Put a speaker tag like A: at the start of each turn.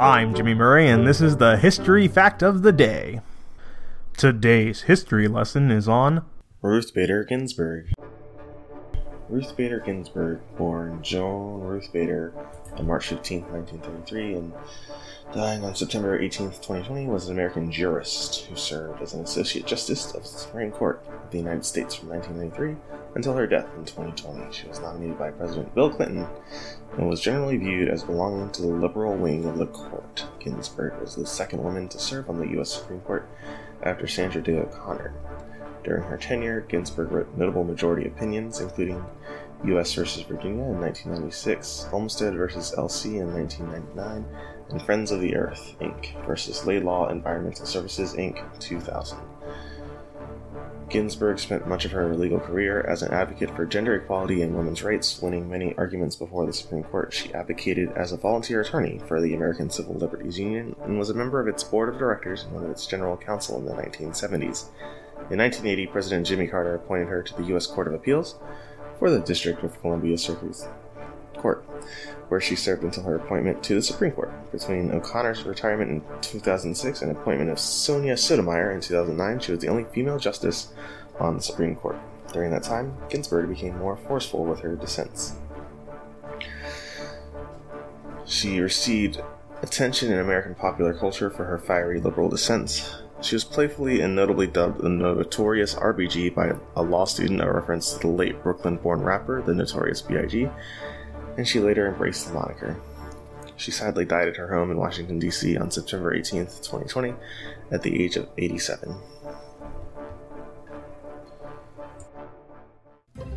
A: I'm Jimmy Murray, and this is the History Fact of the Day. Today's history lesson is on
B: Ruth Bader Ginsburg. Ruth Bader Ginsburg, born Joan Ruth Bader on March 15, 1933, and dying on September 18, 2020, was an American jurist who served as an Associate Justice of the Supreme Court of the United States from 1993 until her death in 2020. She was nominated by President Bill Clinton and was generally viewed as belonging to the liberal wing of the court. Ginsburg was the second woman to serve on the U.S. Supreme Court after Sandra Day O'Connor. During her tenure, Ginsburg wrote notable majority opinions, including U.S. v. Virginia in 1996, Olmstead v. LC in 1999, and Friends of the Earth, Inc. versus Laidlaw Environmental Services, Inc. 2000. Ginsburg spent much of her legal career as an advocate for gender equality and women's rights, winning many arguments before the Supreme Court. She advocated as a volunteer attorney for the American Civil Liberties Union and was a member of its board of directors and one of its general counsel in the 1970s. In 1980, President Jimmy Carter appointed her to the U.S. Court of Appeals for the District of Columbia Circuit Court, where she served until her appointment to the Supreme Court. Between O'Connor's retirement in 2006 and appointment of Sonia Sotomayor in 2009, she was the only female justice on the Supreme Court. During that time, Ginsburg became more forceful with her dissents. She received attention in American popular culture for her fiery liberal dissents. She was playfully and notably dubbed the Notorious RBG by a law student, a reference to the late Brooklyn born rapper, the Notorious B.I.G., and she later embraced the moniker. She sadly died at her home in Washington, D.C. on September 18, 2020, at the age of 87.